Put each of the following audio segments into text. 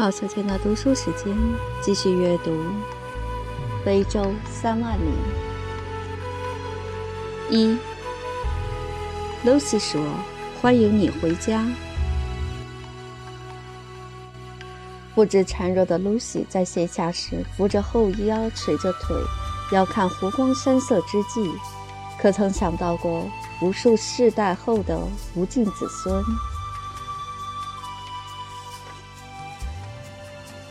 毛小天的读书时间，继续阅读《非洲三万里》。一，Lucy 说：“欢迎你回家。”不知孱弱的 Lucy 在闲暇时扶着后腰，垂着腿，遥看湖光山色之际，可曾想到过无数世代后的无尽子孙？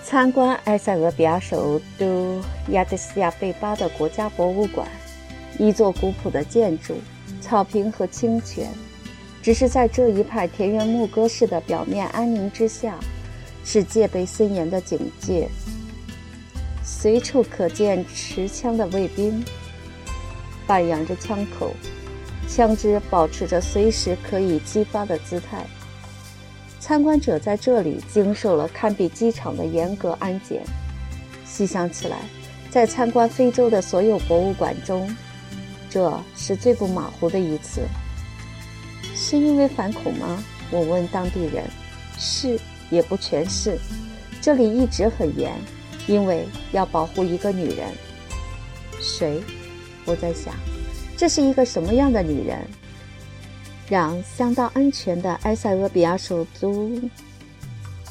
参观埃塞俄比亚首都亚的斯亚贝巴的国家博物馆，一座古朴的建筑，草坪和清泉，只是在这一派田园牧歌式的表面安宁之下，是戒备森严的警戒。随处可见持枪的卫兵，半仰着枪口，枪支保持着随时可以击发的姿态。参观者在这里经受了堪比机场的严格安检。细想起来，在参观非洲的所有博物馆中，这是最不马虎的一次。是因为反恐吗？我问当地人。是，也不全是。这里一直很严，因为要保护一个女人。谁？我在想，这是一个什么样的女人？让相当安全的埃塞俄比亚首都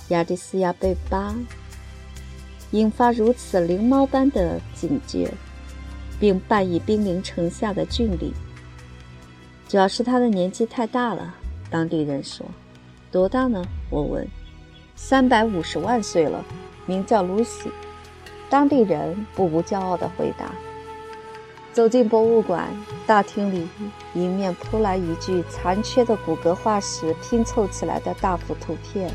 亚的斯亚贝巴引发如此灵猫般的警觉，并伴以兵临城下的峻厉，主要是他的年纪太大了。当地人说：“多大呢？”我问。“三百五十万岁了。”名叫露西。当地人不无骄傲地回答。走进博物馆大厅里，迎面扑来一具残缺的骨骼化石拼凑起来的大幅图片。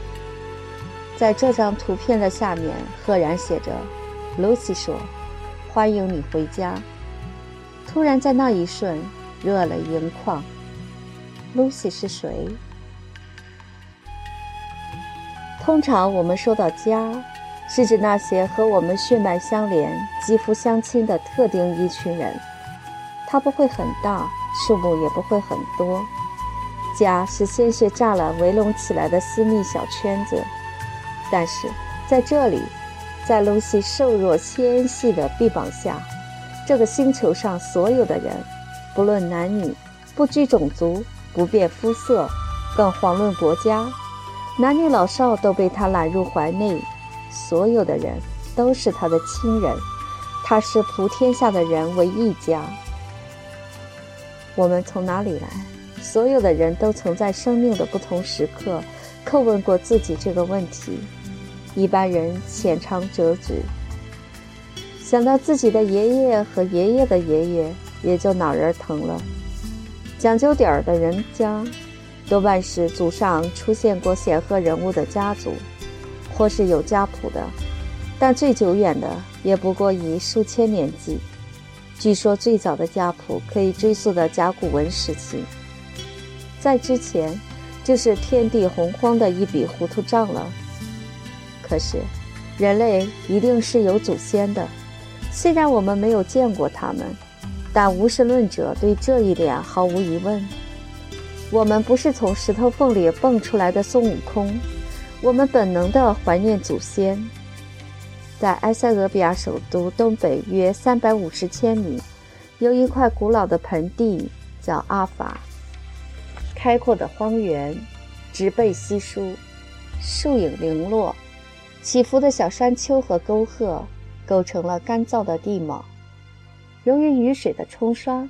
在这张图片的下面，赫然写着：“Lucy 说，欢迎你回家。”突然在那一瞬，热泪盈眶。Lucy 是谁？通常我们说到家，是指那些和我们血脉相连、肌肤相亲的特定一群人。它不会很大，数目也不会很多。家是鲜血栅栏围拢起来的私密小圈子，但是在这里，在露西瘦弱纤细的臂膀下，这个星球上所有的人，不论男女，不拘种族，不辨肤色，更遑论国家，男女老少都被他揽入怀内。所有的人都是他的亲人，他是普天下的人唯一家。我们从哪里来？所有的人都曾在生命的不同时刻叩问过自己这个问题。一般人浅尝辄止，想到自己的爷爷和爷爷的爷爷，也就脑仁疼了。讲究点儿的人家，多半是祖上出现过显赫人物的家族，或是有家谱的，但最久远的也不过以数千年计。据说最早的家谱可以追溯到甲骨文时期，在之前就是天地洪荒的一笔糊涂账了。可是，人类一定是有祖先的，虽然我们没有见过他们，但无神论者对这一点毫无疑问。我们不是从石头缝里蹦出来的孙悟空，我们本能地怀念祖先。在埃塞俄比亚首都东北约三百五十千米，有一块古老的盆地，叫阿法。开阔的荒原，植被稀疏，树影零落，起伏的小山丘和沟壑构成了干燥的地貌。由于雨水的冲刷，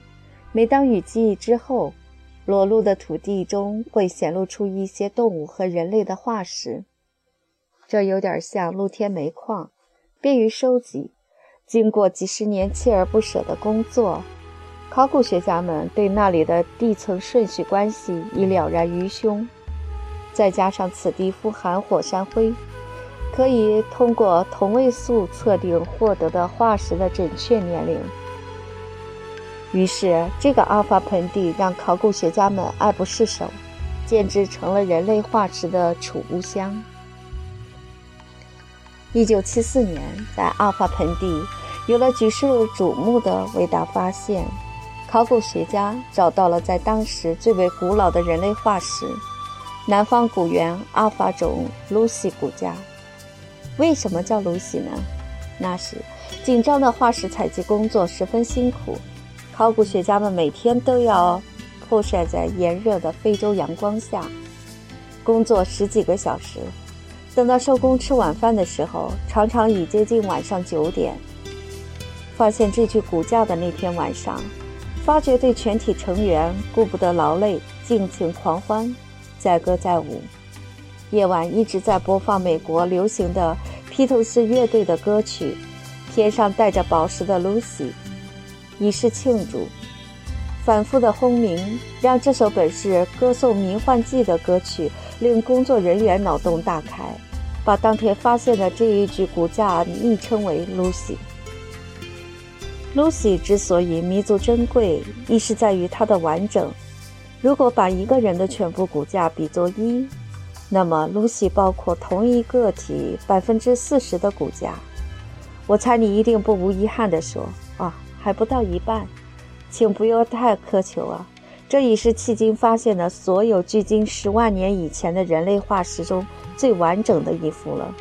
每当雨季之后，裸露的土地中会显露出一些动物和人类的化石，这有点像露天煤矿。便于收集。经过几十年锲而不舍的工作，考古学家们对那里的地层顺序关系已了然于胸。再加上此地富含火山灰，可以通过同位素测定获得的化石的准确年龄。于是，这个阿尔法盆地让考古学家们爱不释手，简直成了人类化石的储物箱。一九七四年，在阿尔法盆地有了举世瞩目的伟大发现，考古学家找到了在当时最为古老的人类化石——南方古猿阿尔法种露西骨架。为什么叫露西呢？那时，紧张的化石采集工作十分辛苦，考古学家们每天都要曝晒在炎热的非洲阳光下，工作十几个小时。等到收工吃晚饭的时候，常常已接近晚上九点。发现这具骨架的那天晚上，发掘队全体成员顾不得劳累，尽情狂欢，载歌载舞。夜晚一直在播放美国流行的披头士乐队的歌曲《天上带着宝石的露西》，以示庆祝。反复的轰鸣让这首本是歌颂迷幻剂的歌曲令工作人员脑洞大开，把当天发现的这一具骨架昵称为露西。露西之所以弥足珍贵，亦是在于它的完整。如果把一个人的全部骨架比作一，那么露西包括同一个体百分之四十的骨架。我猜你一定不无遗憾地说：“，还不到一半。”请不要太苛求啊！这已是迄今发现的所有距今十万年以前的人类化石中最完整的一幅了。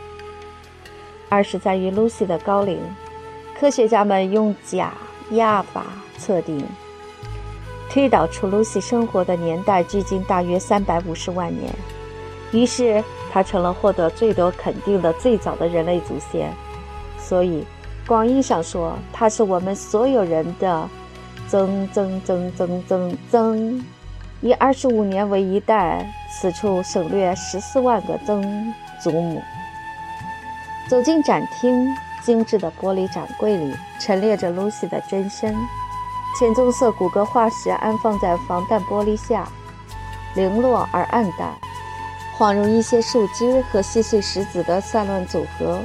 二是在于 Lucy 的高龄，科学家们用假压法测定，推导出 Lucy 生活的年代距今大约三百五十万年，于是她成了获得最多肯定的最早的人类祖先。所以，广义上说，它是我们所有人的。曾曾曾曾曾曾，以二十五年为一代，此处省略十四万个曾祖母。走进展厅，精致的玻璃展柜里陈列着露西的真身，浅棕色骨骼化石安放在防弹玻璃下，零落而暗淡，恍如一些树枝和细碎石子的散乱组合。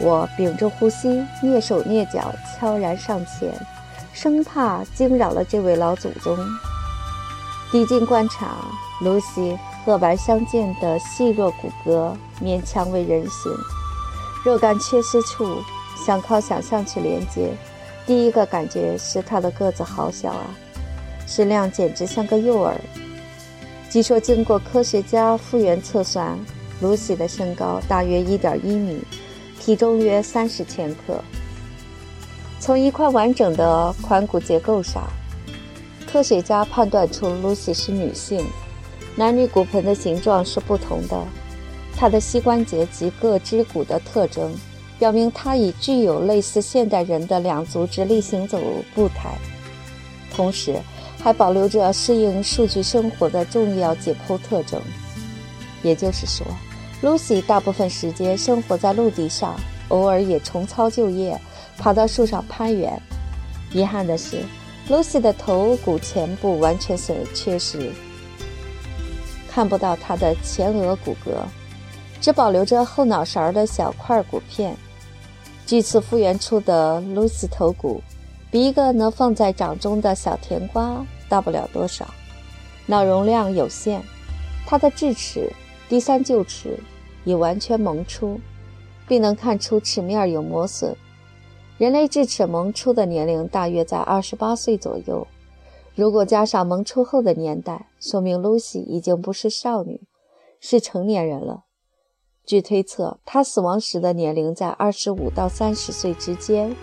我屏住呼吸，蹑手蹑脚，悄然上前。生怕惊扰了这位老祖宗。递近观察，露西褐白相间的细弱骨骼勉强为人形，若干缺失处想靠想象去连接。第一个感觉是她的个子好小啊，身量简直像个幼儿。据说经过科学家复原测算，露西的身高大约一点一米，体重约三十千克。从一块完整的髋骨结构上，科学家判断出露西是女性。男女骨盆的形状是不同的，她的膝关节及各肢骨的特征表明她已具有类似现代人的两足直立行走步态，同时还保留着适应数据生活的重要解剖特征。也就是说，Lucy 大部分时间生活在陆地上，偶尔也重操旧业。爬到树上攀援。遗憾的是，Lucy 的头骨前部完全损缺失，看不到她的前额骨骼，只保留着后脑勺的小块骨片。据此复原出的 Lucy 头骨，比一个能放在掌中的小甜瓜大不了多少。脑容量有限，它的智齿第三臼齿已完全萌出，并能看出齿面有磨损。人类智齿萌出的年龄大约在二十八岁左右。如果加上萌出后的年代，说明露西已经不是少女，是成年人了。据推测，她死亡时的年龄在二十五到三十岁之间。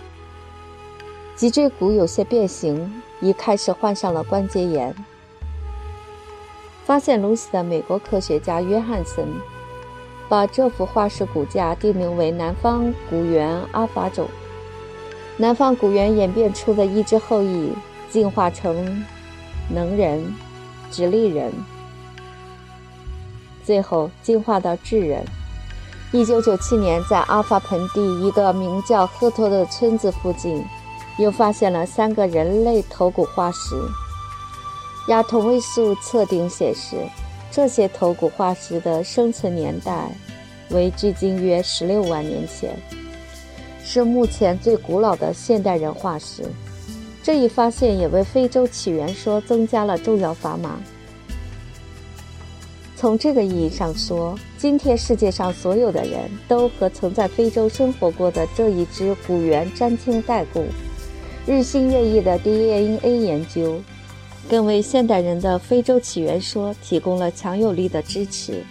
脊椎骨有些变形，已开始患上了关节炎。发现露西的美国科学家约翰森，把这幅化石骨架定名为南方古猿阿法种。南方古猿演变出的一支后裔，进化成能人、直立人，最后进化到智人。一九九七年，在阿法盆地一个名叫赫托的村子附近，又发现了三个人类头骨化石。亚同位素测定显示，这些头骨化石的生存年代为距今约十六万年前。是目前最古老的现代人化石，这一发现也为非洲起源说增加了重要砝码。从这个意义上说，今天世界上所有的人都和曾在非洲生活过的这一支古猿沾亲带故。日新月异的 DNA 研究，更为现代人的非洲起源说提供了强有力的支持。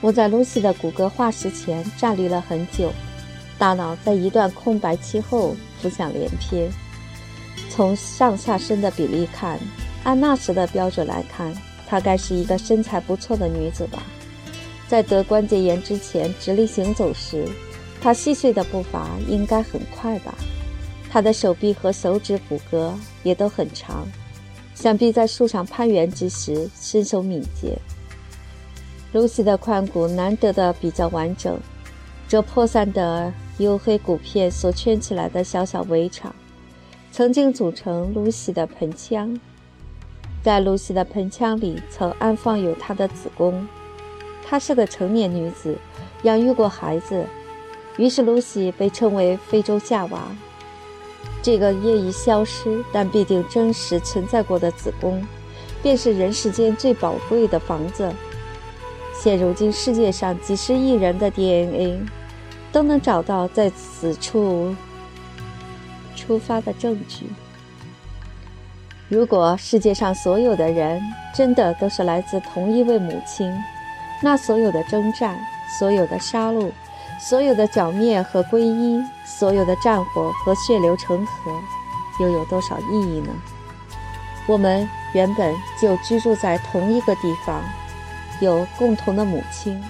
我在露西的骨骼化石前站立了很久，大脑在一段空白期后浮想联翩。从上下身的比例看，按那时的标准来看，她该是一个身材不错的女子吧。在得关节炎之前直立行走时，她细碎的步伐应该很快吧。她的手臂和手指骨骼也都很长，想必在树上攀援之时身手敏捷。露西的髋骨难得的比较完整，这破散的黝黑骨片所圈起来的小小围场，曾经组成露西的盆腔。在露西的盆腔里，曾安放有她的子宫。她是个成年女子，养育过孩子，于是露西被称为非洲夏娃。这个业已消失但必定真实存在过的子宫，便是人世间最宝贵的房子。现如今，世界上几十亿人的 DNA 都能找到在此处出发的证据。如果世界上所有的人真的都是来自同一位母亲，那所有的征战、所有的杀戮、所有的剿灭和皈依、所有的战火和血流成河，又有多少意义呢？我们原本就居住在同一个地方。有共同的母亲，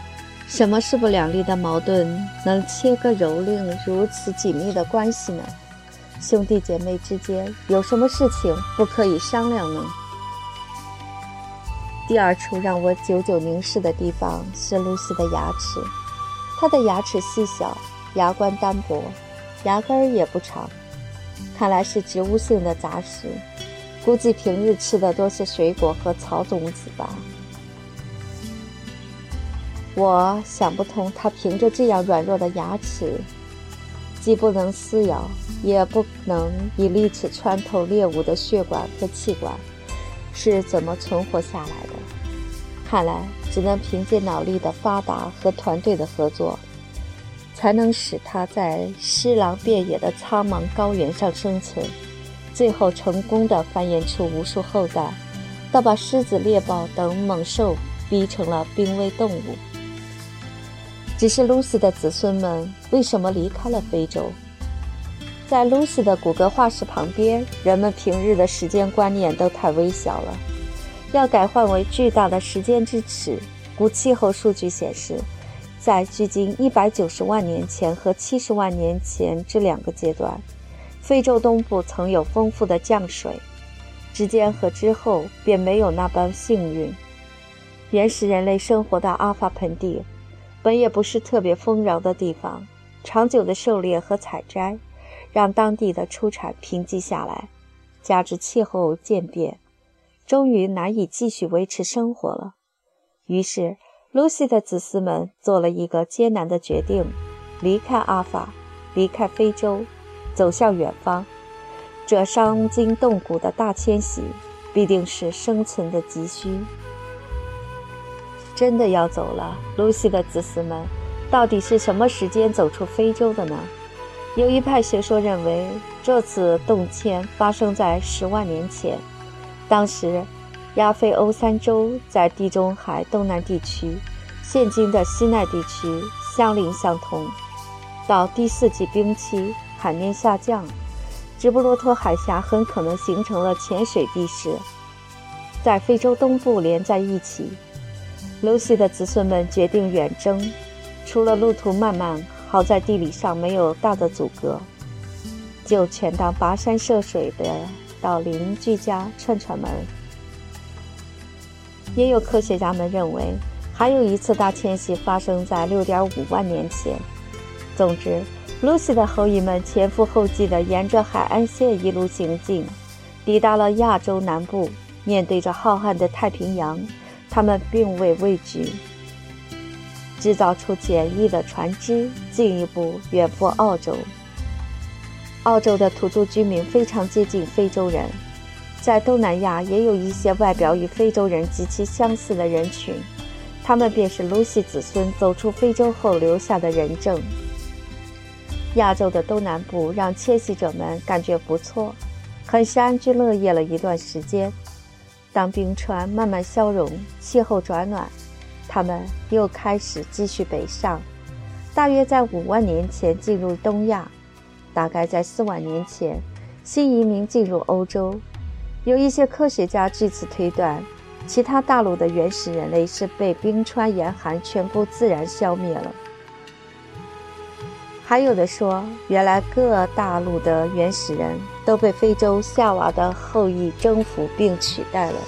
什么势不两立的矛盾能切割蹂躏如此紧密的关系呢？兄弟姐妹之间有什么事情不可以商量呢？第二处让我久久凝视的地方是露西的牙齿，它的牙齿细小，牙关单薄，牙根儿也不长，看来是植物性的杂食，估计平日吃的多是水果和草种子吧。我想不通，他凭着这样软弱的牙齿，既不能撕咬，也不能以利齿穿透猎物的血管和气管，是怎么存活下来的？看来只能凭借脑力的发达和团队的合作，才能使他在尸狼遍野的苍茫高原上生存，最后成功的繁衍出无数后代，倒把狮子、猎豹等猛兽逼成了濒危动物。只是露西的子孙们为什么离开了非洲？在露西的骨骼化石旁边，人们平日的时间观念都太微小了，要改换为巨大的时间之尺。古气候数据显示，在距今一百九十万年前和七十万年前这两个阶段，非洲东部曾有丰富的降水，之间和之后便没有那般幸运。原始人类生活的阿法盆地。本也不是特别丰饶的地方，长久的狩猎和采摘，让当地的出产贫瘠下来，加之气候渐变，终于难以继续维持生活了。于是，露西的子嗣们做了一个艰难的决定：离开阿法，离开非洲，走向远方。这伤筋动骨的大迁徙，必定是生存的急需。真的要走了，露西的子嗣们到底是什么时间走出非洲的呢？有一派学说认为，这次动迁发生在十万年前，当时亚非欧三洲在地中海东南地区，现今的西奈地区相邻相通。到第四纪冰期，海面下降，直布罗陀海峡很可能形成了浅水地势，在非洲东部连在一起。露西的子孙们决定远征，除了路途漫漫，好在地理上没有大的阻隔，就全当跋山涉水的到邻居家串串门。也有科学家们认为，还有一次大迁徙发生在6.5万年前。总之，露西的后裔们前赴后继地沿着海岸线一路行进，抵达了亚洲南部，面对着浩瀚的太平洋。他们并未畏惧，制造出简易的船只，进一步远赴澳洲。澳洲的土著居民非常接近非洲人，在东南亚也有一些外表与非洲人极其相似的人群，他们便是露西子孙走出非洲后留下的人证。亚洲的东南部让迁徙者们感觉不错，很是安居乐业了一段时间。当冰川慢慢消融，气候转暖，他们又开始继续北上，大约在五万年前进入东亚，大概在四万年前新移民进入欧洲。有一些科学家据此推断，其他大陆的原始人类是被冰川严寒全部自然消灭了。还有的说，原来各大陆的原始人都被非洲夏娃的后裔征服并取代了。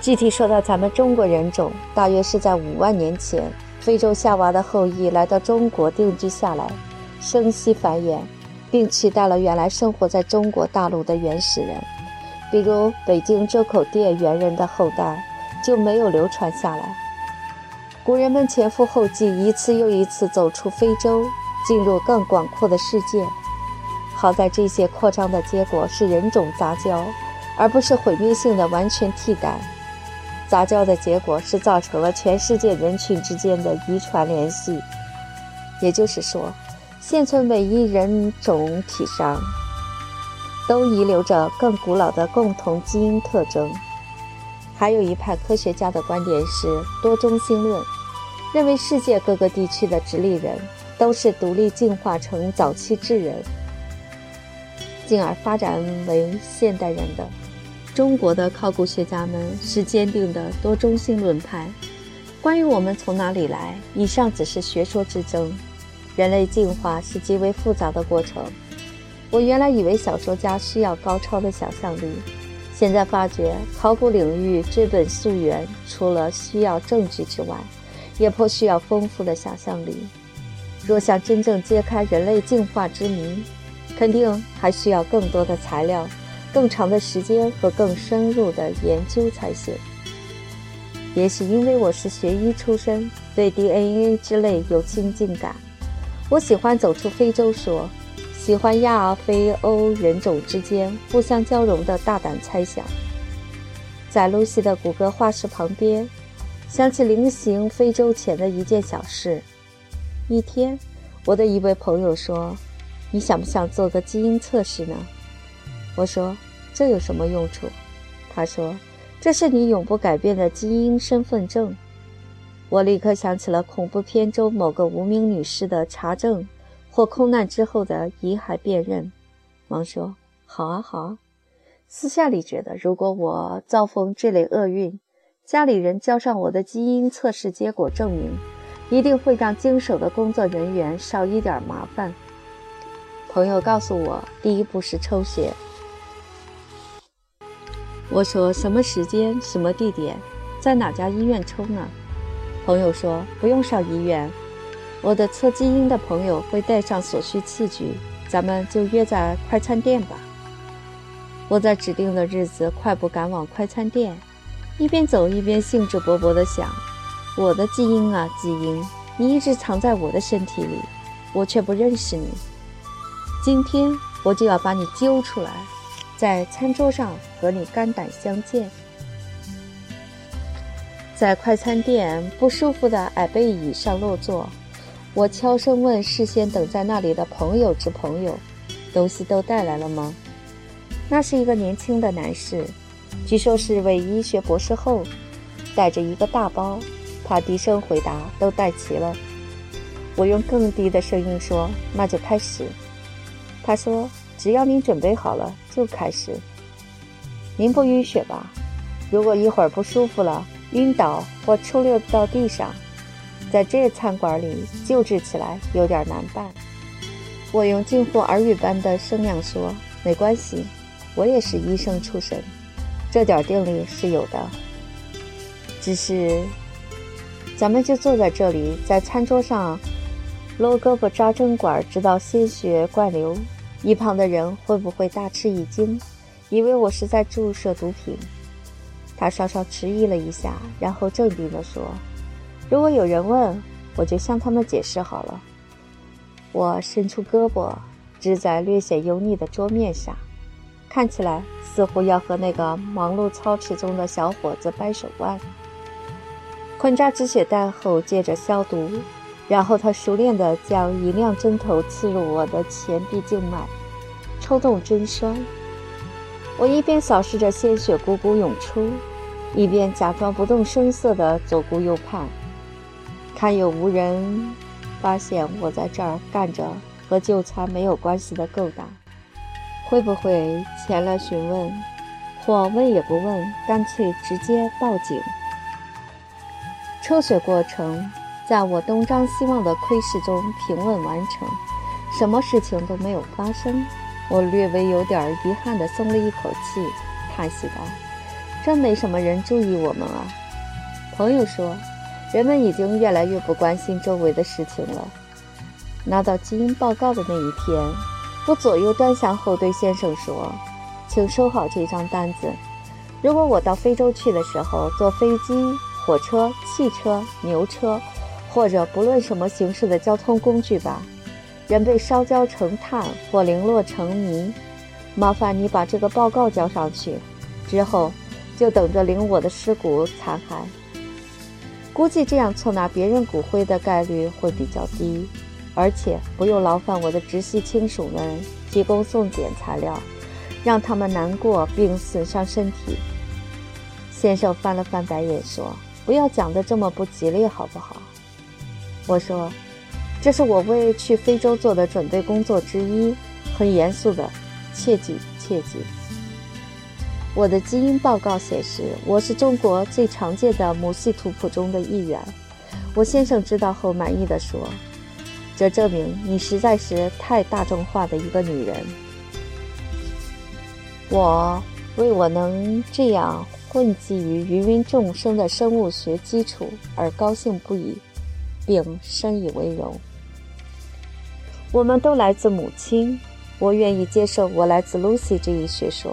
具体说到咱们中国人种，大约是在五万年前，非洲夏娃的后裔来到中国定居下来，生息繁衍，并取代了原来生活在中国大陆的原始人。比如北京周口店猿人的后代就没有流传下来。古人们前赴后继，一次又一次走出非洲，进入更广阔的世界。好在这些扩张的结果是人种杂交，而不是毁灭性的完全替代。杂交的结果是造成了全世界人群之间的遗传联系，也就是说，现存每一人种体上都遗留着更古老的共同基因特征。还有一派科学家的观点是多中心论。认为世界各个地区的直立人都是独立进化成早期智人，进而发展为现代人的。中国的考古学家们是坚定的多中心论派。关于我们从哪里来，以上只是学说之争。人类进化是极为复杂的过程。我原来以为小说家需要高超的想象力，现在发觉考古领域追本溯源，除了需要证据之外，也颇需要丰富的想象力。若想真正揭开人类进化之谜，肯定还需要更多的材料、更长的时间和更深入的研究才行。也许因为我是学医出身，对 DNA 之类有亲近感，我喜欢走出非洲说，喜欢亚非欧人种之间互相交融的大胆猜想。在露西的骨骼化石旁边。想起临行非洲前的一件小事。一天，我的一位朋友说：“你想不想做个基因测试呢？”我说：“这有什么用处？”他说：“这是你永不改变的基因身份证。”我立刻想起了恐怖片中某个无名女士的查证或空难之后的遗骸辨认，忙说：“好啊，好啊。”私下里觉得，如果我遭逢这类厄运，家里人交上我的基因测试结果证明，一定会让经手的工作人员少一点麻烦。朋友告诉我，第一步是抽血。我说什么时间、什么地点，在哪家医院抽呢？朋友说不用上医院，我的测基因的朋友会带上所需器具，咱们就约在快餐店吧。我在指定的日子快步赶往快餐店。一边走一边兴致勃勃地想：“我的基因啊，基因，你一直藏在我的身体里，我却不认识你。今天我就要把你揪出来，在餐桌上和你肝胆相见。”在快餐店不舒服的矮背椅上落座，我悄声问事先等在那里的朋友之朋友：“东西都带来了吗？”那是一个年轻的男士。据说是位医学博士后，带着一个大包。他低声回答：“都带齐了。”我用更低的声音说：“那就开始。”他说：“只要您准备好了，就开始。您不晕血吧？如果一会儿不舒服了，晕倒或抽溜到地上，在这餐馆里救治起来有点难办。”我用近乎耳语般的声量说：“没关系，我也是医生出身。”这点定力是有的，只是咱们就坐在这里，在餐桌上搂胳膊扎针管，直到鲜血灌流。一旁的人会不会大吃一惊，以为我是在注射毒品？他稍稍迟疑了一下，然后镇定地说：“如果有人问，我就向他们解释好了。”我伸出胳膊，支在略显油腻的桌面上。看起来似乎要和那个忙碌操持中的小伙子掰手腕。捆扎止血带后，接着消毒，然后他熟练地将一亮针头刺入我的前臂静脉，抽动针栓。我一边扫视着鲜血汩汩涌出，一边假装不动声色地左顾右盼，看有无人发现我在这儿干着和就餐没有关系的勾当，会不会前来询问，或问也不问，干脆直接报警？抽血过程在我东张西望的窥视中平稳完成，什么事情都没有发生。我略微有点遗憾地松了一口气，叹息道：“真没什么人注意我们啊。”朋友说：“人们已经越来越不关心周围的事情了。”拿到基因报告的那一天，我左右端详后对先生说：“请收好这张单子。如果我到非洲去的时候坐飞机、火车、汽车、牛车，或者不论什么形式的交通工具吧。”人被烧焦成炭或零落成泥，麻烦你把这个报告交上去，之后就等着领我的尸骨残骸。估计这样错拿别人骨灰的概率会比较低，而且不用劳烦我的直系亲属们提供送检材料，让他们难过并损伤身体。先生翻了翻白眼说：“不要讲得这么不吉利，好不好？”我说。这是我为去非洲做的准备工作之一，很严肃的，切记切记。我的基因报告显示，我是中国最常见的母系图谱中的一员。我先生知道后满意的说：“这证明你实在是太大众化的一个女人。”我为我能这样混迹于芸芸众生的生物学基础而高兴不已，并深以为荣。我们都来自母亲，我愿意接受我来自 Lucy 这一学说。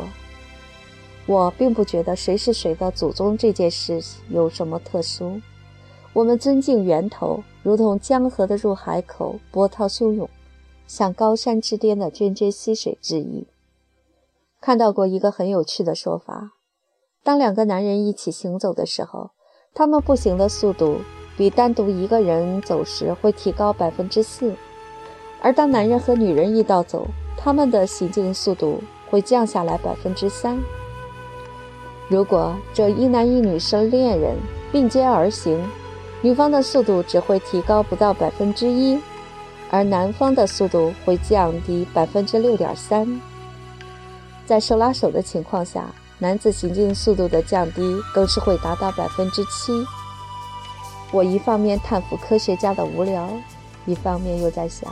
我并不觉得谁是谁的祖宗这件事有什么特殊。我们尊敬源头，如同江河的入海口，波涛汹涌，向高山之巅的涓涓溪水致意。看到过一个很有趣的说法：当两个男人一起行走的时候，他们步行的速度比单独一个人走时会提高百分之四。而当男人和女人一道走，他们的行进速度会降下来百分之三。如果这一男一女是恋人并肩而行，女方的速度只会提高不到百分之一，而男方的速度会降低百分之六点三。在手拉手的情况下，男子行进速度的降低更是会达到百分之七。我一方面叹服科学家的无聊，一方面又在想。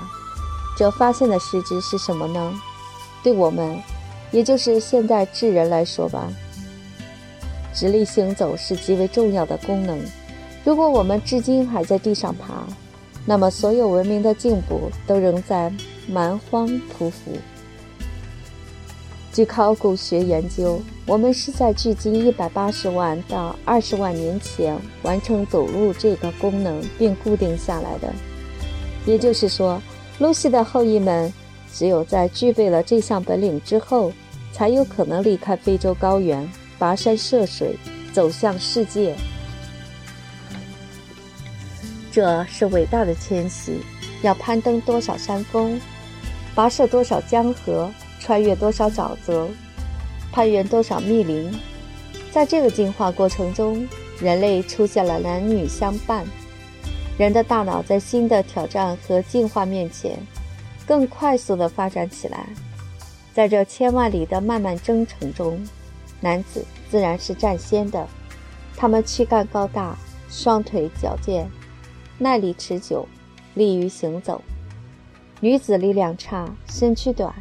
这发现的实质是什么呢？对我们，也就是现代智人来说吧，直立行走是极为重要的功能。如果我们至今还在地上爬，那么所有文明的进步都仍在蛮荒匍匐。据考古学研究，我们是在距今一百八十万到二十万年前完成走路这个功能并固定下来的。也就是说。露西的后裔们，只有在具备了这项本领之后，才有可能离开非洲高原，跋山涉水，走向世界。这是伟大的迁徙，要攀登多少山峰，跋涉多少江河，穿越多少沼泽，攀越多少密林。在这个进化过程中，人类出现了男女相伴。人的大脑在新的挑战和进化面前，更快速地发展起来。在这千万里的漫漫征程中，男子自然是占先的。他们躯干高大，双腿矫健，耐力持久，利于行走。女子力量差，身躯短，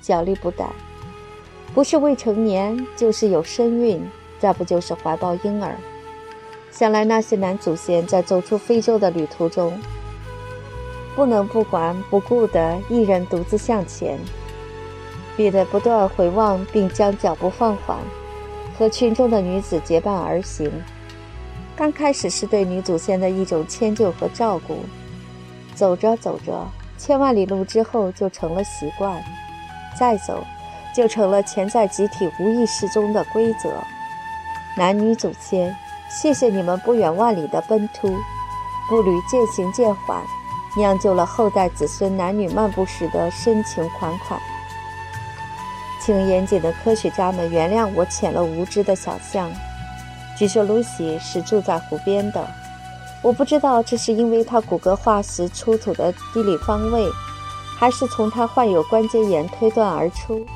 脚力不逮，不是未成年，就是有身孕，再不就是怀抱婴儿。想来那些男祖先在走出非洲的旅途中，不能不管不顾地一人独自向前，必得不断回望，并将脚步放缓，和群中的女子结伴而行。刚开始是对女祖先的一种迁就和照顾，走着走着，千万里路之后就成了习惯，再走，就成了潜在集体无意识中的规则。男女祖先。谢谢你们不远万里的奔突，步履渐行渐缓，酿就了后代子孙男女漫步时的深情款款。请严谨的科学家们原谅我浅陋无知的想象。据说露西是住在湖边的，我不知道这是因为她骨骼化石出土的地理方位，还是从她患有关节炎推断而出。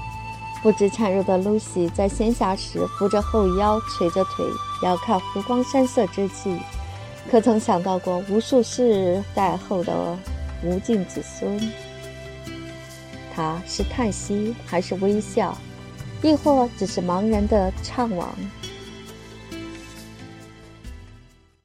不知孱弱的露西在闲暇时扶着后腰，垂着腿，遥看湖光山色之际，可曾想到过无数世代后的无尽子孙？他是叹息，还是微笑，亦或只是茫然的怅惘？